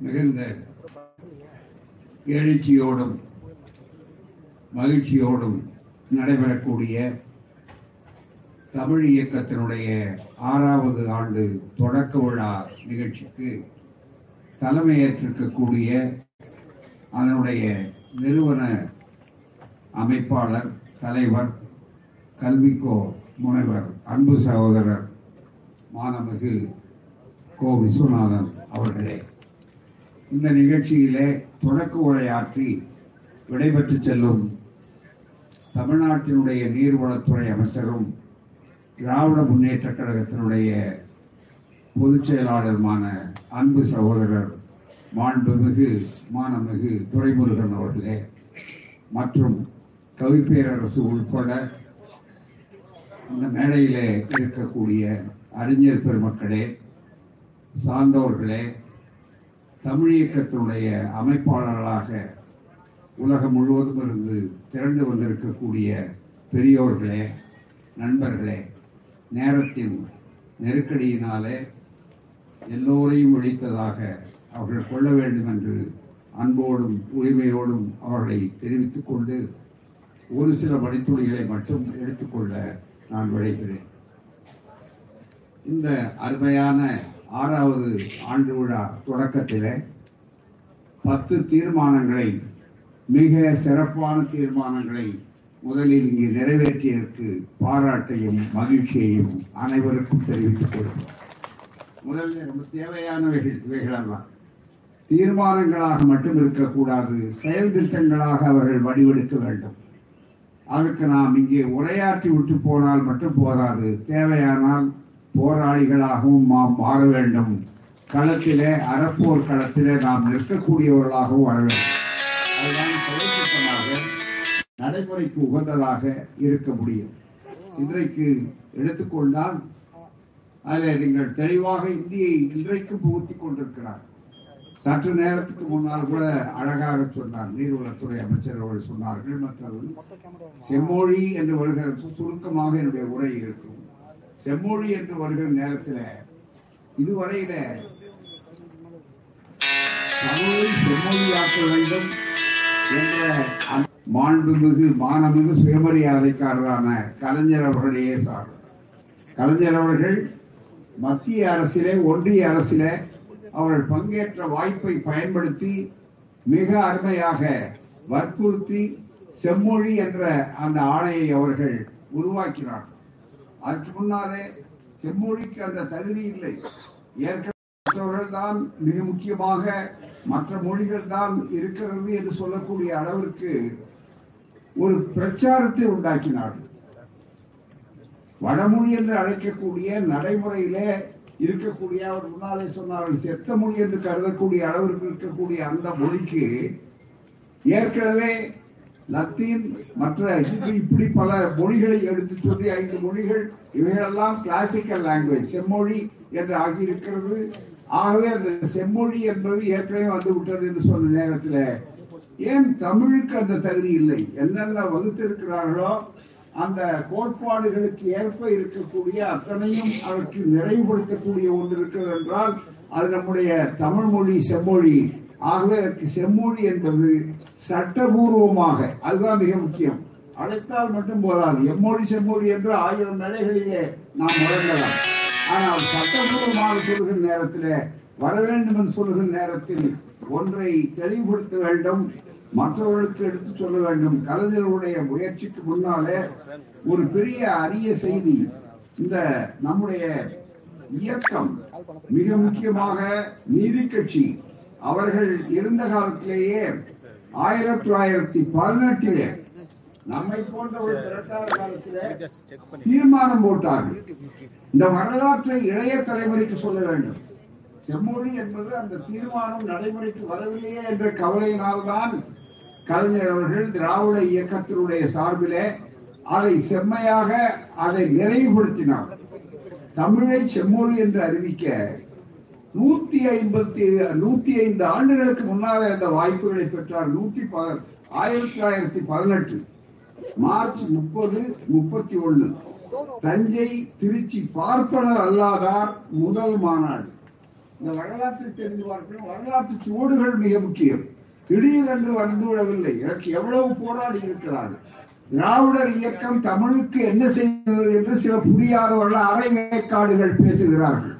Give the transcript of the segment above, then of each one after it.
மிகுந்த எழுச்சியோடும் மகிழ்ச்சியோடும் நடைபெறக்கூடிய தமிழ் இயக்கத்தினுடைய ஆறாவது ஆண்டு தொடக்க விழா நிகழ்ச்சிக்கு தலைமையேற்றிருக்கக்கூடிய அதனுடைய நிறுவன அமைப்பாளர் தலைவர் கல்விக்கோ முனைவர் அன்பு சகோதரர் மாணமிகு கோ விஸ்வநாதன் அவர்களே. இந்த நிகழ்ச்சியிலே தொடக்க உரையாற்றி விடைபெற்று செல்லும் தமிழ்நாட்டினுடைய நீர்வளத்துறை அமைச்சரும் திராவிட முன்னேற்ற கழகத்தினுடைய பொதுச் செயலாளருமான அன்பு சகோதரர் மாண்புமிகு மானமிகு துரைமுருகன் அவர்களே மற்றும் கவிப்பேரரசு உட்பட இந்த மேடையிலே இருக்கக்கூடிய அறிஞர் பெருமக்களே சான்றோர்களே தமிழ் இயக்கத்தினுடைய அமைப்பாளர்களாக உலகம் முழுவதும் இருந்து திரண்டு வந்திருக்கக்கூடிய பெரியோர்களே நண்பர்களே நேரத்தின் நெருக்கடியினாலே எல்லோரையும் ஒழித்ததாக அவர்கள் கொள்ள வேண்டும் என்று அன்போடும் உரிமையோடும் அவர்களை தெரிவித்துக் கொண்டு ஒரு சில வழித்துளிகளை மட்டும் எடுத்துக்கொள்ள நான் விளைகிறேன் இந்த அருமையான ஆறாவது ஆண்டு விழா தொடக்கத்தில் பத்து தீர்மானங்களை மிக சிறப்பான தீர்மானங்களை முதலில் இங்கு நிறைவேற்றியதற்கு பாராட்டையும் மகிழ்ச்சியையும் அனைவருக்கும் தெரிவித்துக் கொள்கிறோம். முதலில் ரொம்ப தேவையானவைகள் இவைகளெல்லாம். தீர்மானங்களாக மட்டும் இருக்கக்கூடாது செயல் திட்டங்களாக அவர்கள் வடிவெடுக்க வேண்டும். அதற்கு நாம் இங்கே உரையாற்றி விட்டு போனால் மட்டும் போதாது தேவையானால் போராளிகளாகவும் நாம் மாற வேண்டும். களத்திலே அறப்போர் களத்திலே நாம் நிற்கக்கூடியவர்களாகவும் வர வேண்டும். அதுதான் நடைமுறைக்கு உகந்ததாக இருக்க முடியும். இன்றைக்கு எடுத்துக்கொண்டால் அதில் நீங்கள் தெளிவாக இந்தியை இன்றைக்கு புகுத்தி கொண்டிருக்கிறார். சற்று நேரத்துக்கு முன்னால் கூட அழகாக சொன்னார் நீர்வளத்துறை அமைச்சர் அவர்கள் சொன்னார்கள் மற்றது செம்மொழி என்று வருகிற சு- சுருக்கமாக என்னுடைய உரை இருக்கும். செம்மொழி என்று வருகிற நேரத்தில் இதுவரையில தமிழை செம்மொழியாக்க வேண்டும் என்ற மாண்புமிகு மானமிகு சுயமரியாதைக்காரரான கலைஞர் அவர்களையே சார் கலைஞர் அவர்கள் மத்திய அரசிலே ஒன்றிய அரசிலே அவர்கள் பங்கேற்ற வாய்ப்பை பயன்படுத்தி மிக அருமையாக வற்புறுத்தி செம்மொழி என்ற அந்த ஆணையை அவர்கள் உருவாக்கினார்கள். அதற்கு முன்னாலே செம்மொழிக்கு அந்த தகுதி இல்லை. ஏற்கனவே தான் மிக முக்கியமாக மற்ற மொழிகள் தான் இருக்கிறது என்று சொல்லக்கூடிய அளவிற்கு ஒரு பிரச்சாரத்தை உண்டாக்கினார்கள் வடமொழி என்று அழைக்கக்கூடிய நடைமுறையிலே இருக்கக்கூடிய அவர் முன்னாலே சொன்னார்கள் செத்த மொழி என்று கருதக்கூடிய அளவிற்கு இருக்கக்கூடிய அந்த மொழிக்கு ஏற்கனவே லத்தீன் மற்ற இப்படி இப்படி பல மொழிகளை எடுத்து சொல்லி ஐந்து மொழிகள் இவைகளெல்லாம் கிளாசிக்கல் லாங்குவேஜ் செம்மொழி என்று ஆகியிருக்கிறது. ஆகவே அந்த செம்மொழி என்பது ஏற்கனவே வந்து விட்டது என்று சொன்ன நேரத்தில். ஏன் தமிழுக்கு அந்த தகுதி இல்லை? என்னென்ன வகுத்திருக்கிறார்களோ அந்த கோட்பாடுகளுக்கு ஏற்ப இருக்கக்கூடிய அத்தனையும் அவற்றை நிறைவுபடுத்தக்கூடிய ஒன்று இருக்கிறது என்றால் அது நம்முடைய தமிழ் மொழி செம்மொழி. ஆகவே அதற்கு செம்மொழி என்பது சட்டபூர்வமாக அதுதான் மிக முக்கியம். அழைத்தால் மட்டும் போதாது. எம்மொழி செம்மொழி என்று ஆயிரம் நிலைகளிலே நாம் முழங்கலாம். ஆனால் சட்டபூர்வமாக சொல்கிற நேரத்தில் வர வேண்டும் என்று சொல்கிற நேரத்தில் ஒன்றை தெளிவுபடுத்த வேண்டும். மற்றவர்களுக்கு எடுத்து சொல்ல வேண்டும். கலைஞர்களுடைய முயற்சிக்கு முன்னாலே ஒரு பெரிய அரிய செய்தி. இந்த நம்முடைய இயக்கம் மிக முக்கியமாக நீதி கட்சி. அவர்கள் இருந்த காலத்திலேயே ஆயிரத்தி தொள்ளாயிரத்தி பதினெட்டிலே நம்மை போன்ற ஒரு காலத்திலே தீர்மானம் போட்டார்கள். இந்த வரலாற்றை இளைய தலைமுறைக்கு சொல்ல வேண்டும். செம்மொழி என்பது அந்த தீர்மானம் நடைமுறைக்கு வரவில்லையே என்ற கவலையினால்தான் கலைஞர் அவர்கள் திராவிட இயக்கத்தினுடைய சார்பிலே அதை செம்மையாக அதை நிறைவுபடுத்தினார். தமிழை செம்மொழி என்று அறிவிக்க நூத்தி ஐம்பத்தி நூத்தி ஐந்து ஆண்டுகளுக்கு முன்னாலே அந்த வாய்ப்புகளை பெற்றார் நூத்தி ப- ஆயிரத்தி தொள்ளாயிரத்தி பதினெட்டு மார்ச் முப்பது முப்பத்தி ஒண்ணு தஞ்சை திருச்சி பார்ப்பனர் அல்லாதார் முதல் மாநாடு. இந்த வரலாற்றை தெரிந்து பார்க்கணும். வரலாற்று சுவடுகள் மிக முக்கியம். திடீரென்று வந்துவிடவில்லை எனக்கு எவ்வளவு போராடி இருக்கிறார்கள். திராவிடர் இயக்கம் தமிழுக்கு என்ன செய்தது என்று சில புரியாதவர்கள் அரைவேக்காடுகள் பேசுகிறார்கள்.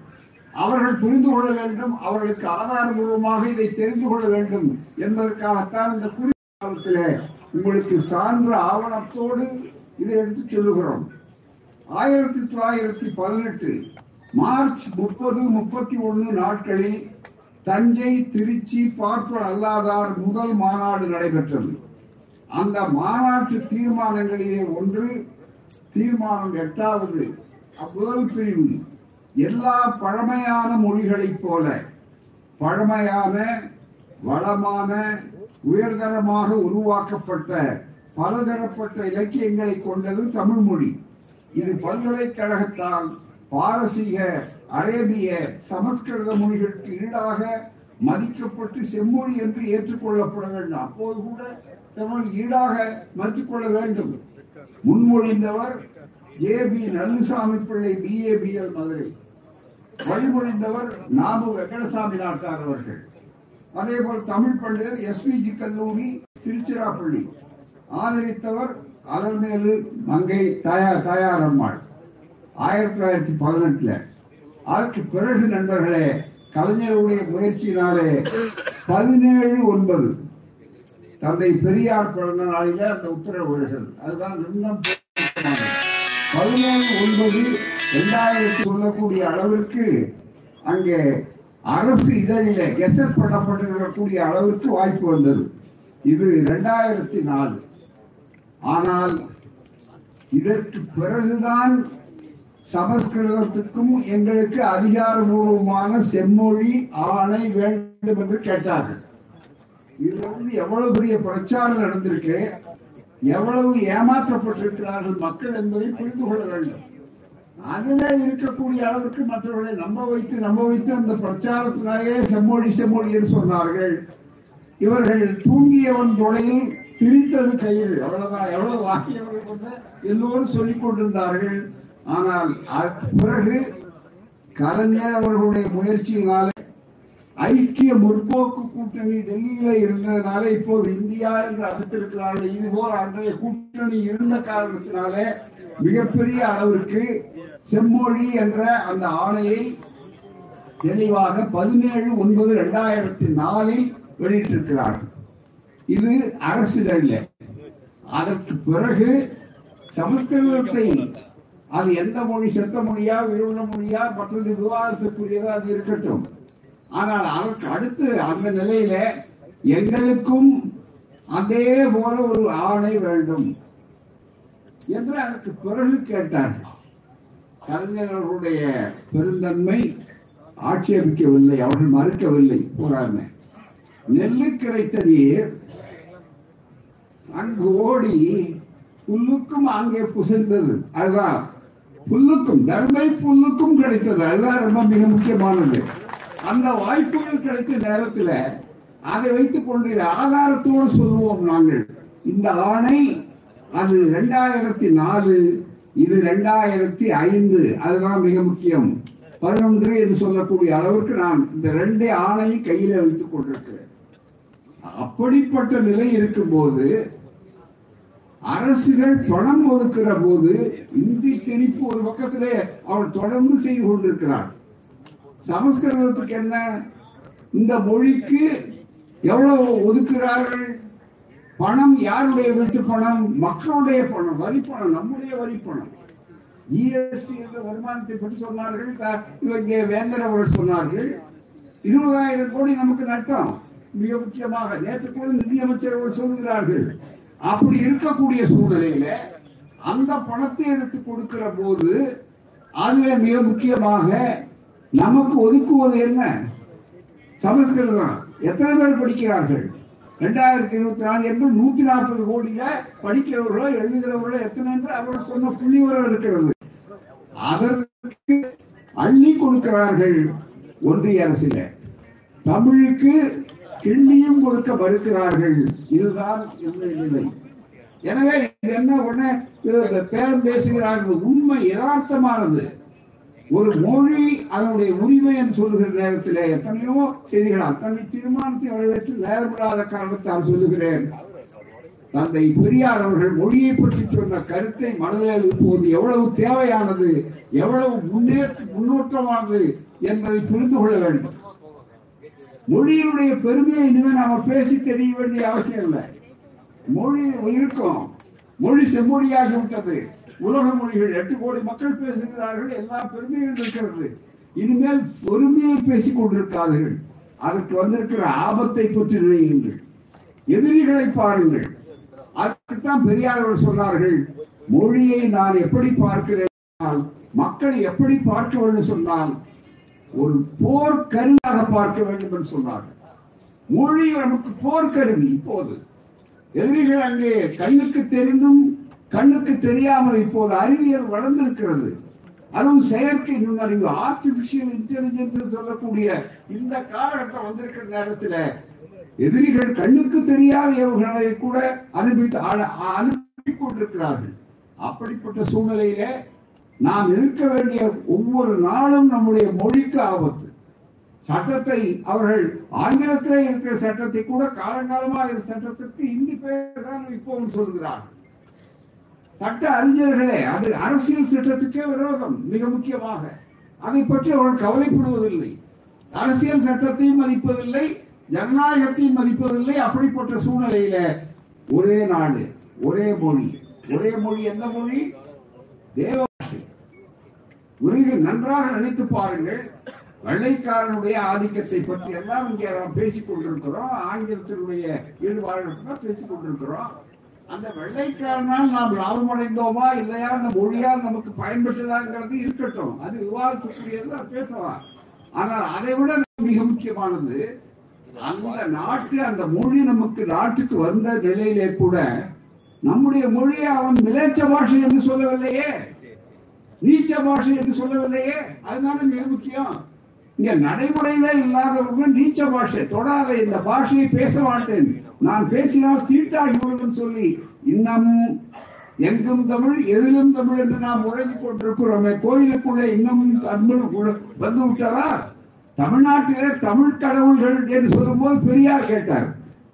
அவர்கள் புரிந்து கொள்ள வேண்டும் அவர்களுக்கு ஆதாரபூர்வமாக இதை தெரிந்து கொள்ள வேண்டும் என்பதற்காகத்தான் இந்த குறிப்பிலே உங்களுக்கு சான்ற ஆவணத்தோடு இதை எடுத்து சொல்லுகிறோம். ஆயிரத்தி தொள்ளாயிரத்தி பதினெட்டு மார்ச் முப்பது முப்பத்தி ஒன்று நாட்களில் தஞ்சை திருச்சி பார்ப்பர் அல்லாதார் முதல் மாநாடு நடைபெற்றது. அந்த மாநாட்டு தீர்மானங்களிலே ஒன்று தீர்மானம் எட்டாவது முதல் பிரிவு எல்லா பழமையான மொழிகளைப் போல பழமையான வளமான உயர்தரமாக உருவாக்கப்பட்ட பலதரப்பட்ட இலக்கியங்களை கொண்டது தமிழ் மொழி. இது பல்கலைக்கழகத்தால் பாரசீக அரேபிய சமஸ்கிருத மொழிகளுக்கு ஈடாக மதிக்கப்பட்டு செம்மொழி என்று ஏற்றுக்கொள்ளப்பட வேண்டும் அப்போது கூட செம்மொழி ஈடாக மதித்துக்கொள்ள வேண்டும். முன்மொழிந்தவர் A B Nallusamy Pillai BABL Madurai. வழிமொழிந்தவர் நாபு வெங்கடசாமி நாட்டார் அவர்கள். அதே போல் தமிழ் பண்டிதர் எஸ்பிஜி கல்லூரி திருச்சிராப்பள்ளி. ஆதரித்தவர் அலர்மேலு மங்கை தயார் அம்மாள் ஆயிரத்தி தொள்ளாயிரத்தி பதினெட்டுல. அதற்கு பிறகு நண்பர்களே கலைஞருடைய முயற்சியினாலே பதினேழு ஒன்பது. தந்தை பெரியார் பிறந்த நாளில அந்த உத்தரவு வருகிறது. அதுதான் இன்னும் பதினேழு ஒன்பது இரண்டாயிரத்தி சொல்லக்கூடிய அளவிற்கு அங்கே அரசு இதழில கெசட் பண்ணப்பட்டிருக்கக்கூடிய அளவிற்கு வாய்ப்பு வந்தது. இது இரண்டாயிரத்தி நாலு. ஆனால் இதற்கு பிறகுதான் சமஸ்கிருதத்துக்கும் எங்களுக்கு அதிகாரபூர்வமான செம்மொழி ஆணை வேண்டும் என்று கேட்டார்கள். இதுல வந்து எவ்வளவு பெரிய பிரச்சாரம் நடந்திருக்கு? எவ்வளவு ஏமாற்றப்பட்டிருக்கிறார்கள் மக்கள் என்பதை புரிந்து கொள்ள வேண்டும். அதிலே இருக்கக்கூடிய அளவுக்கு மற்றவர்களை நம்ப வைத்து நம்ப வைத்து அந்த பிரச்சாரத்தினாலே செம்மொழி செம்மொழி என்று சொன்னார்கள். இவர்கள் தூங்கியவன் தொலையில் பிரித்தது கையில் அவ்வளவுதான். எவ்வளவு வாக்கியவர்கள் கொண்ட எல்லோரும் சொல்லிக் கொண்டிருந்தார்கள். ஆனால் பிறகு கலைஞர் அவர்களுடைய முயற்சியினாலே ஐக்கிய முற்போக்கு கூட்டணி டெல்லியில இருந்ததுனால இப்போது இந்தியா என்று அறிவித்திருக்கிறார்கள் இது போல அன்றைய கூட்டணி இருந்த காரணத்தினாலே மிகப்பெரிய அளவிற்கு செம்மொழி என்ற அந்த ஆணையை தெளிவாக பதினேழு ஒன்பது இரண்டாயிரத்தி நாலில் வெளியிட்டிருக்கிறார்கள். இது அரசிதழில் அதற்கு பிறகு சமஸ்கிருதத்தை அது எந்த மொழி செத்த மொழியா விரும்பின மொழியா மற்றது விவாதத்துக்குரியதா அது இருக்கட்டும். ஆனால் அதற்கு அடுத்து அந்த நிலையில எங்களுக்கும் அதே போல ஒரு ஆணை வேண்டும் என்று அதற்கு பிறகு கேட்டார்கள். கலைஞர்களுடைய பெருந்தன்மை ஆட்சேபிக்கவில்லை அவர்கள் மறுக்கவில்லை போறாங்க நெல்லு கிடைத்த நீர் அங்கு ஓடி புல்லுக்கும் அங்கே புசைந்தது. அதுதான் புல்லுக்கும் நன்மை புல்லுக்கும் கிடைத்தது. அதுதான் ரொம்ப மிக முக்கியமானது. அந்த வாய்ப்புகள் கிடைத்த நேரத்தில் அதை வைத்துக் கொண்டு ஆதாரத்தோடு சொல்லுவோம் நாங்கள். இந்த ஆணை அது ரெண்டாயிரத்தி நாலு இது ரெண்டாயிரத்தி ஐந்து. அதுதான் மிக முக்கியம். பதினொன்று என்று சொல்லக்கூடிய அளவுக்கு நான் இந்த ரெண்டு ஆணையும் கையில வைத்துக் கொண்டிருக்கிறேன். அப்படிப்பட்ட நிலை இருக்கும்போது அரசுகள் பணம் ஒதுக்கிற போது இந்தி திணிப்பு ஒரு பக்கத்திலே அவள் தொடர்ந்து செய்து கொண்டிருக்கிறார். சமஸ்கிருதத்துக்கு என்ன? இந்த மொழிக்கு எவ்வளவு ஒதுக்குகிறார்கள்? பணம் யாருடைய வீட்டு பணம்? மக்களுடைய பணம் வரி பணம் நம்முடைய வரி பணம். ஜிஎஸ்டி என்ற வருமானத்தை பற்றி சொன்னார்கள். இவங்க வேந்தர் அவர்கள் சொன்னார்கள். இருபதாயிரம் கோடி நமக்கு நட்டம். மிக முக்கியமாக நேற்று கூட நிதியமைச்சர் அவர்கள் சொல்கிறார்கள். அப்படி இருக்கக்கூடிய சூழ்நிலையில அந்த பணத்தை எடுத்து கொடுக்கிற போது அதுல மிக முக்கியமாக நமக்கு ஒதுக்குவது என்ன? சமஸ்கிருதம். எத்தனை பேர் படிக்கிறார்கள்? ரெண்டாயிரத்தி இருபத்தி நாலு என்பது நூத்தி நாற்பது கோடியில படிக்கிறவர்களோ எழுதுகிறவர்களோ எத்தனை என்று அவர் சொன்ன புள்ளிவரம் இருக்கிறது. அதற்கு அள்ளி கொடுக்கிறார்கள் ஒன்றிய அரசில. தமிழுக்கு கிண்ணியும் கொடுக்க மறுக்கிறார்கள். இதுதான் என்னுடைய நிலை. எனவே இது என்ன? உடனே பேரம் பேசுகிறார்கள். உண்மை யதார்த்தமானது. ஒரு மொழி அதனுடைய உரிமை என்று சொல்லுகிற நேரத்தில் எத்தனையோ செய்திகள் அத்தனை தீர்மானத்தை வரவேற்று நேரமில்லாத காரணத்தால் சொல்லுகிறேன். தந்தை பெரியார் அவர்கள் மொழியை பற்றி சொன்ன கருத்தை மனதில் இருப்பது எவ்வளவு தேவையானது எவ்வளவு முன்னேற்ற முன்னோட்டமானது என்பதை புரிந்து கொள்ள வேண்டும். மொழியினுடைய பெருமையை இனிமே நாம பேசி தெரிய வேண்டிய அவசியம் இல்லை. மொழி இருக்கும். மொழி செம்மொழியாகி விட்டது உலக மொழிகள் எட்டு கோடி மக்கள் பேசுகிறார்கள் எல்லா பெருமையும் இருக்கிறது. இனிமேல் பொறுமையை பேசிக் கொண்டிருக்காதீர்கள். அதற்கு வந்திருக்கிற ஆபத்தை பற்றி நினையுங்கள். எதிரிகளை பாருங்கள். அதுக்குத்தான் பெரியார்கள் சொன்னார்கள் மொழியை நான் எப்படி பார்க்கிறேன்? என்றால், மக்களை எப்படி பார்க்க வேண்டும்? சொன்னால் ஒரு போர் கருவியாக பார்க்க வேண்டும் என்று சொன்னார்கள். மொழி நமக்கு போர் கருவி இப்போது. எதிரிகள் அங்கே கண்ணுக்கு தெரிந்தும் கண்ணுக்கு தெரியாமல் இப்போது அறிவியல் வளர்ந்திருக்கிறது. அதுவும் செயற்கை நுண்ணறிவு ஆர்டிபிஷியல் இன்டெலிஜென்ஸ் சொல்லக்கூடிய இந்த காலகட்டம் வந்திருக்கிற நேரத்துல எதிரிகள் கண்ணுக்கு தெரியாத ஏவுகணையை கூட அனுப்பி அனுப்பி கொண்டிருக்கிறார்கள். அப்படிப்பட்ட சூழ்நிலையில நாம் இருக்க வேண்டிய ஒவ்வொரு நாளும் நம்முடைய மொழிக்கு ஆபத்து. சட்டத்தை அவர்கள் ஆங்கிலத்திலே இருக்கிற சட்டத்தை கூட காலங்காலமாக சட்டத்திற்கு இந்தி பேர் தான் இப்போவும் சொல்கிறார்கள். சட்ட அறிஞர்களே அது அரசியல் சட்டத்துக்கே விரோதம் மிக முக்கியமாக. அதை பற்றி அவர்கள் கவலைப்படுவதில்லை. அரசியல் சட்டத்தையும் மதிப்பதில்லை ஜனநாயகத்தையும் மதிப்பதில்லை அப்படிப்பட்ட சூழ்நிலையில ஒரே நாடு ஒரே மொழி. ஒரே மொழி எந்த மொழி? தேவபாஷை உலக நன்றாக நினைத்து பாருங்கள் வெள்ளைக்காரனுடைய ஆதிக்கத்தை பற்றி எல்லாம் இங்கே நாம் பேசிக் கொண்டிருக்கிறோம் ஆங்கிலத்தினுடைய ஈடுபாடு பேசிக் கொண்டிருக்கிறோம். அந்த வெள்ளைக்காரனால் நாம் லாபம் அடைந்தோமா இல்லையா? அந்த மொழியால் நமக்கு பயன்பட்டதாங்கிறது இருக்கட்டும். அது விவாதத்துக்குரியது பேசலாம். ஆனால் அதை விட மிக முக்கியமானது அந்த நாட்டு அந்த மொழி நமக்கு நாட்டுக்கு வந்த நிலையிலே கூட நம்முடைய மொழியை அவன் மிலேச்ச பாஷை என்று சொல்லவில்லையே. நீச்ச பாஷை என்று சொல்லவில்லையே. அதுதானே மிக முக்கியம். இங்க நடைமுறையில இல்லாதவங்க நீச்ச பாஷை தொடாத இந்த பாஷையை பேச மாட்டேன். நான் பேசினால் தீட்டாகி விடுவேன் சொல்லி இன்னமும் எங்கும் தமிழ் எதிலும் தமிழ் என்று நாம் உழைந்து கொண்டிருக்கிறோமே கோயிலுக்குள்ளே இன்னமும் தமிழ் வந்து விட்டாரா? தமிழ்நாட்டிலே தமிழ் கடவுள்கள் என்று சொல்லும்போது பெரியார் கேட்டார்.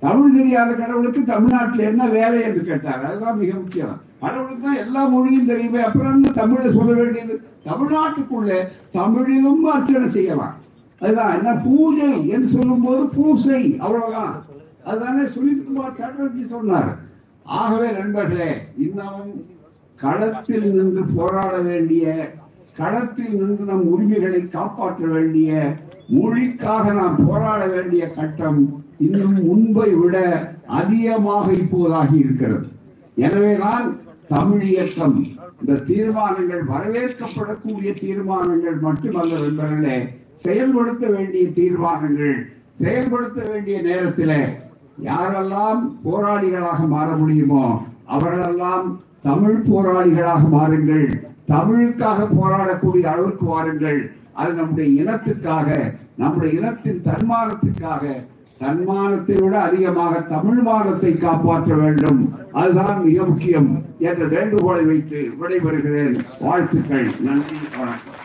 தமிழ் தெரியாத கடவுளுக்கு தமிழ்நாட்டில் என்ன வேலை என்று கேட்டார். அதுதான் மிக முக்கியம். கடவுளுக்கு தான் எல்லா மொழியும் தெரியுமே. அப்புறம் என்ன தமிழ்ல சொல்ல வேண்டியது? தமிழ்நாட்டுக்குள்ளே தமிழிலும் அர்ச்சனை செய்யலாம். அதுதான். என்ன பூஜை என்று சொல்லும்போது பூசை. அவ்வளவுதான். அதுதானே சுனித்குமார் சாட்டர்ஜி சொன்னார். ஆகவே நண்பர்களே இன்னமும் களத்தில் நின்று போராட வேண்டிய களத்தில் நின்று நம் உரிமைகளை காப்பாற்ற வேண்டிய மொழிக்காக நாம் போராட வேண்டிய கட்டம் இன்னும் முன்பை விட அதிகமாக இப்போதாகி இருக்கிறது. எனவேதான் தமிழ் இயக்கம் இந்த தீர்மானங்கள் வரவேற்கப்படக்கூடிய தீர்மானங்கள் மட்டுமல்ல நண்பர்களே செயல்படுத்த வேண்டிய தீர்மானங்கள் செயல்படுத்த வேண்டிய நேரத்திலே யாரெல்லாம் போராளிகளாக மாற முடியுமோ அவர்களெல்லாம் தமிழ் போராளிகளாக மாறுங்கள். தமிழுக்காக போராடக்கூடிய அளவுக்கு வாருங்கள். அது நம்முடைய இனத்துக்காக நம்முடைய இனத்தின் தன்மானத்துக்காக தன்மானத்தை விட அதிகமாக தமிழ் மானத்தை காப்பாற்ற வேண்டும். அதுதான் மிக முக்கியம். என்ற வேண்டுகோளை வைத்து விடைபெறுகிறேன். வாழ்த்துக்கள். நன்றி. வணக்கம்.